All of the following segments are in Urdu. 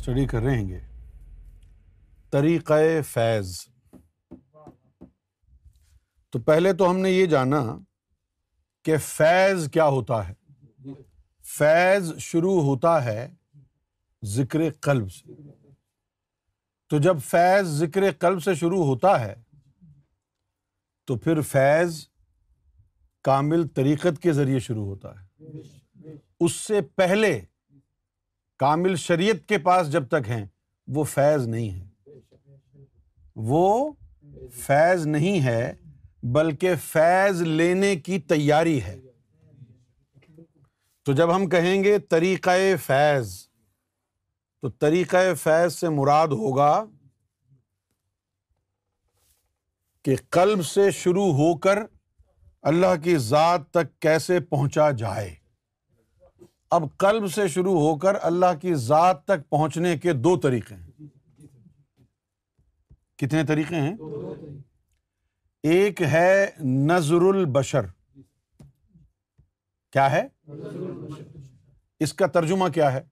اسٹڈی کر رہے گے۔ طریقۂ فیض۔ تو پہلے تو ہم نے یہ جانا کہ فیض کیا ہوتا ہے۔ فیض شروع ہوتا ہے ذکر قلب سے۔ تو جب فیض ذکر قلب سے شروع ہوتا ہے، تو پھر فیض کامل طریقت کے ذریعے شروع ہوتا ہے۔ اس سے پہلے کامل شریعت کے پاس جب تک ہیں، وہ فیض نہیں ہے وہ فیض نہیں ہے، بلکہ فیض لینے کی تیاری ہے۔ تو جب ہم کہیں گے طریقۂ فیض، تو طریقۂ فیض سے مراد ہوگا کہ قلب سے شروع ہو کر اللہ کی ذات تک کیسے پہنچا جائے۔ اب قلب سے شروع ہو کر اللہ کی ذات تک پہنچنے کے دو طریقے ہیں۔ کتنے طریقے ہیں؟ ایک ہے نظر البشر۔ کیا ہے؟ اس کا ترجمہ کیا ہے؟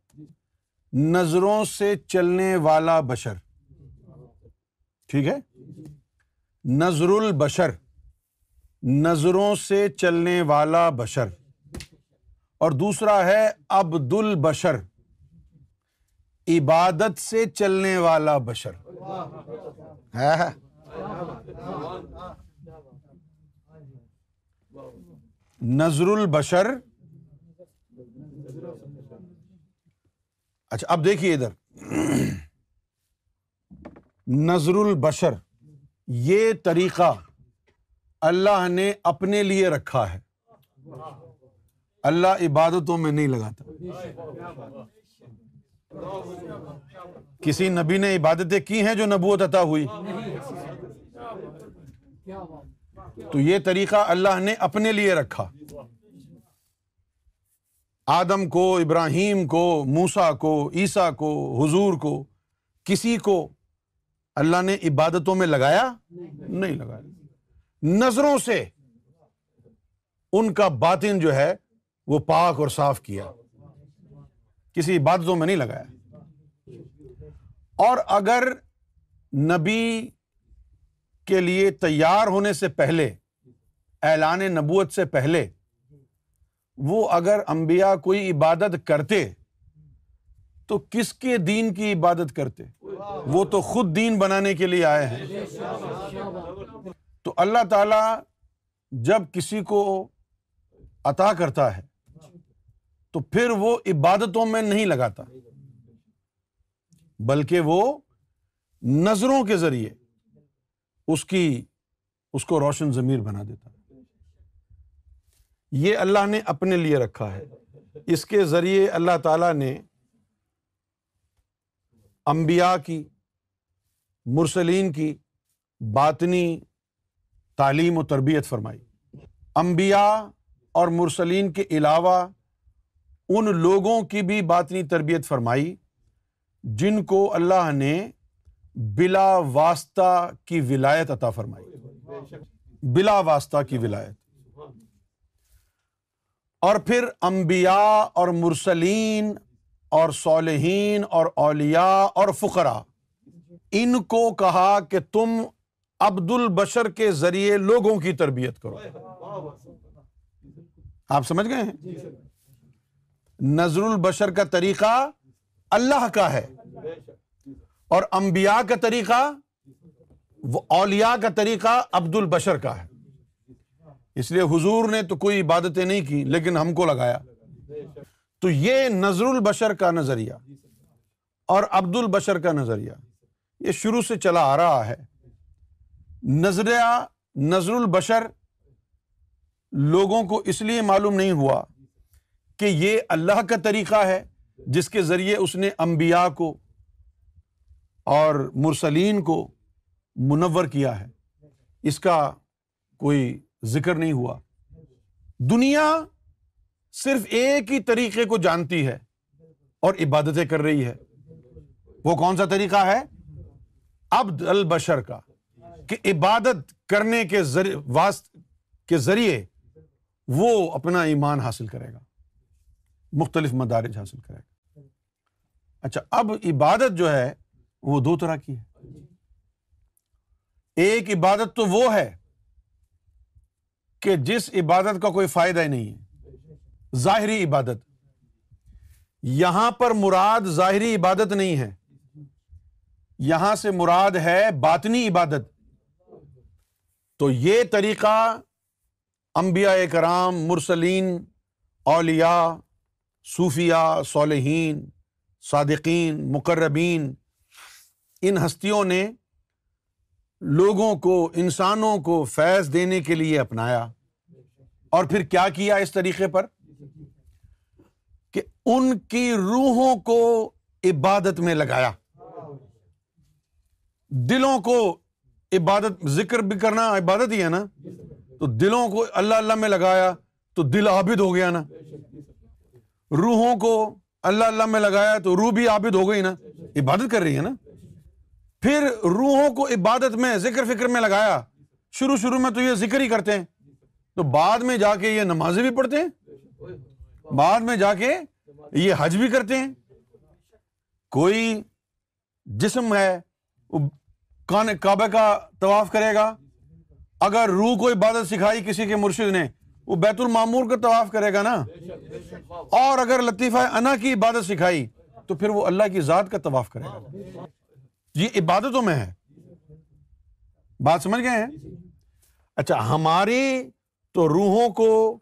نظروں سے چلنے والا بشر۔ ٹھیک ہے؟ نظر البشر۔ نظروں سے چلنے والا بشر۔ اور دوسرا ہے عبد البشر عبادت سے چلنے والا بشر۔ نظر البشر اچھا اب دیکھیے ادھر۔ نظر البشر یہ طریقہ اللہ نے اپنے لیے رکھا ہے۔ اللہ عبادتوں میں نہیں لگاتا۔ کسی نبی نے عبادتیں کی ہیں جو نبوت عطا ہوئی؟ تو یہ طریقہ اللہ نے اپنے لیے رکھا۔ آدم کو، ابراہیم کو موسا کو، عیسیٰ کو، حضور کو، کسی کو اللہ نے عبادتوں میں لگایا؟ نہیں لگایا۔ نظروں سے ان کا باطن جو ہے وہ پاک اور صاف کیا۔ کسی عبادتوں میں نہیں لگایا۔ اور اگر نبی کے لیے تیار ہونے سے پہلے، اعلان نبوت سے پہلے، وہ اگر انبیاء کوئی عبادت کرتے، تو کس کے دین کی عبادت کرتے؟ وہ تو خود دین بنانے کے لیے آئے ہیں۔ تو اللہ تعالی جب کسی کو عطا کرتا ہے تو پھر وہ عبادتوں میں نہیں لگاتا، بلکہ وہ نظروں کے ذریعے اس کی، اس کو روشن ضمیر بنا دیتا۔ یہ اللہ نے اپنے لیے رکھا ہے۔ اس کے ذریعے اللہ تعالیٰ نے انبیاء کی، مرسلین کی باطنی تعلیم و تربیت فرمائی۔ انبیاء اور مرسلین کے علاوہ ان لوگوں کی بھی باطنی تربیت فرمائی جن کو اللہ نے بلا واسطہ کی ولایت عطا فرمائی۔ بلا واسطہ کی ولایت۔ اور پھر انبیاء اور مرسلین اور صالحین اور اولیاء اور فقرا ان کو کہا کہ تم عبد البشر کے ذریعے لوگوں کی تربیت کرو۔ آپ سمجھ گئے ہیں؟ نظر البشر کا طریقہ اللہ کا ہے۔ اور انبیاء کا طریقہ، وہ اولیاء کا طریقہ عبد البشر کا ہے۔ اس لیے حضور نے تو کوئی عبادتیں نہیں کی، لیکن ہم کو لگایا۔ تو یہ نظر البشر کا نظریہ اور عبد البشر کا نظریہ، یہ شروع سے چلا آ رہا ہے۔ نظریہ، نظر البشر لوگوں کو اس لیے معلوم نہیں ہوا کہ یہ اللہ کا طریقہ ہے جس کے ذریعے اس نے انبیاء کو اور مرسلین کو منور کیا ہے۔ اس کا کوئی ذکر نہیں ہوا۔ دنیا صرف ایک ہی طریقے کو جانتی ہے اور عبادتیں کر رہی ہے۔ وہ کون سا طریقہ ہے؟ عبد البشر کا۔ کہ عبادت کرنے کے ذریعے کے ذریعے وہ اپنا ایمان حاصل کرے گا۔ مختلف مدارج حاصل کرے گا۔ اچھا اب عبادت جو ہے، وہ دو طرح کی ہے۔ ایک عبادت تو وہ ہے کہ جس عبادت کا کوئی فائدہ ہی نہیں ہے، ظاہری عبادت۔ یہاں پر مراد ظاہری عبادت نہیں ہے۔ یہاں سے مراد ہے باطنی عبادت۔ تو یہ طریقہ انبیاء کرام، مرسلین، اولیاء صوفیہ صالحین، صادقین، مقربین، ان ہستیوں نے لوگوں کو، انسانوں کو فیض دینے کے لیے اپنایا۔ اور پھر کیا کیا اس طریقے پر؟ کہ ان کی روحوں کو عبادت میں لگایا۔ دلوں کو عبادت، ذکر بھی کرنا عبادت ہی ہے نا۔ تو دلوں کو اللہ اللہ میں لگایا تو دل عابد ہو گیا نا۔ روحوں کو اللہ اللہ میں لگایا تو روح بھی عابد ہو گئی نا؟ عبادت کر رہی ہے نا؟ پھر روحوں کو عبادت میں، ذکر فکر میں لگایا، شروع شروع میں تو یہ ذکر ہی کرتے ہیں۔ تو بعد میں جا کے یہ نمازیں بھی پڑھتے ہیں، بعد میں جا کے یہ حج بھی کرتے ہیں۔ کوئی جسم ہے کعبہ کا طواف کرے گا۔ اگر روح کو عبادت سکھائی کسی کے مرشد نے وہ بیت المامور کا طواف کرے گا نا؟ اور اگر لطیفہ انا کی عبادت سکھائی، تو پھر وہ اللہ کی ذات کا طواف کرے گا۔ یہ عبادتوں میں ہے۔ بات سمجھ گئے ہیں؟ اچھا ہماری تو روحوں کو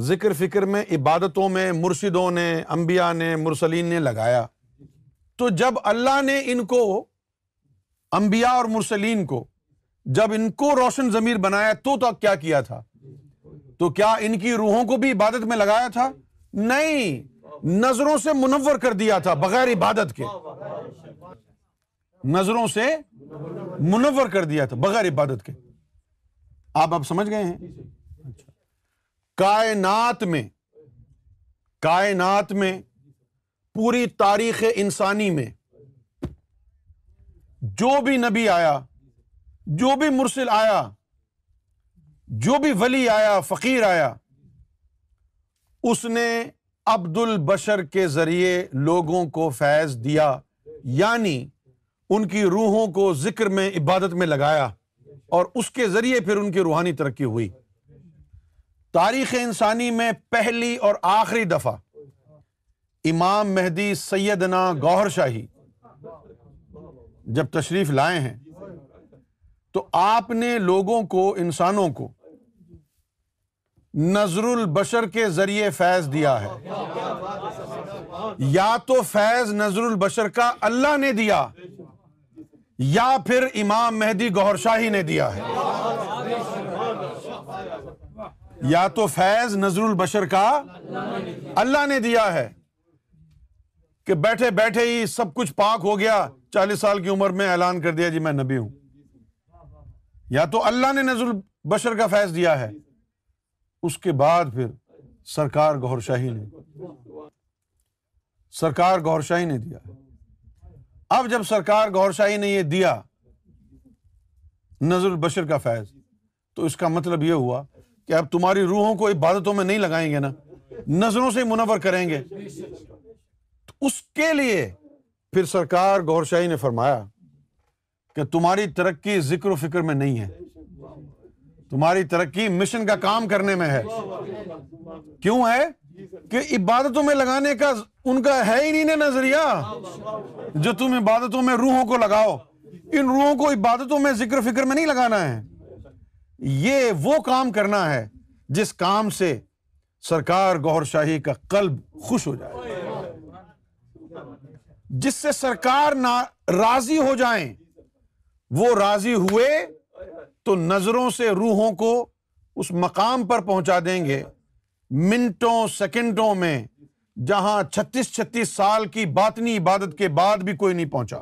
ذکر فکر میں، عبادتوں میں، مرشدوں نے، انبیاء نے، مرسلین نے لگایا۔ تو جب اللہ نے ان کو، انبیاء اور مرسلین کو، جب ان کو روشن ضمیر بنایا، تو تو کیا کیا تھا؟ تو کیا ان کی روحوں کو بھی عبادت میں لگایا تھا؟ نہیں، نظروں سے منور کر دیا تھا بغیر عبادت کے۔ نظروں سے منور کر دیا تھا بغیر عبادت کے۔ آپ اب سمجھ گئے ہیں؟ کائنات میں کائنات میں، پوری تاریخ انسانی میں جو بھی نبی آیا، جو بھی مرسل آیا جو بھی ولی آیا، فقیر آیا، اس نے عبد البشر کے ذریعے لوگوں کو فیض دیا یعنی ان کی روحوں کو ذکر میں، عبادت میں لگایا اور اس کے ذریعے پھر ان کی روحانی ترقی ہوئی۔ تاریخ انسانی میں پہلی اور آخری دفعہ امام مہدی سیدنا گوہر شاہی جب تشریف لائے ہیں تو آپ نے لوگوں کو، انسانوں کو نظر البشر کے ذریعے فیض دیا ہے۔ یا تو فیض نظر البشر کا اللہ نے دیا، یا پھر امام مہدی گور شاہی نے دیا ہے۔ یا تو فیض نظر البشر کا اللہ نے دیا ہے۔ کہ بیٹھے بیٹھے ہی سب کچھ پاک ہو گیا، چالیس سال کی عمر میں اعلان کر دیا جی میں نبی ہوں۔ یا تو اللہ نے نظر البشر کا فیض دیا ہے۔ اس کے بعد پھر سرکار گور شاہی نے سرکار گور شاہی نے دیا۔ اب جب سرکار گور شاہی نے یہ دیا نظر البشر کا فیض، تو اس کا مطلب یہ ہوا کہ اب تمہاری روحوں کو عبادتوں میں نہیں لگائیں گے نا، نظروں سے منور کریں گے۔ اس کے لیے پھر سرکار گور شاہی نے فرمایا کہ تمہاری ترقی ذکر و فکر میں نہیں ہے۔ تمہاری ترقی مشن کا کام کرنے میں ہے۔ کیوں ہے؟ کہ عبادتوں میں لگانے کا ان کا ہے ہی نہیں نظریہ۔ جو تم عبادتوں میں روحوں کو لگاؤ، ان روحوں کو عبادتوں میں ذکر فکر میں نہیں لگانا ہے۔ یہ وہ کام کرنا ہے جس کام سے سرکار گور شاہی کا قلب خوش ہو جائے۔ جس سے سرکار راضی ہو جائیں، وہ راضی ہوئے تو نظروں سے روحوں کو اس مقام پر پہنچا دیں گے۔ منٹوں، سیکنڈوں میں جہاں چھتیس چھتیس سال کی باطنی عبادت کے بعد بھی کوئی نہیں پہنچا۔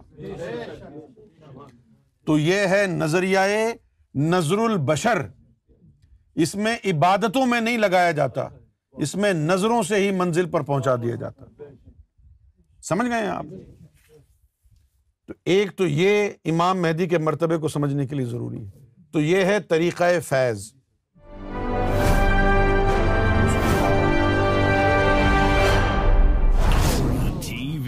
تو یہ ہے نظریہ نظر البشر۔ اس میں عبادتوں میں نہیں لگایا جاتا، اس میں نظروں سے ہی منزل پر پہنچا دیا جاتا۔ سمجھ گئے آپ؟ تو ایک تو یہ امام مہدی کے مرتبے کو سمجھنے کے لیے ضروری ہے۔ یہ ہے طریقہ Faiz. Achieve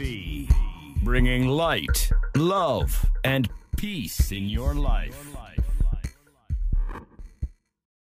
bringing light love and peace in your life your life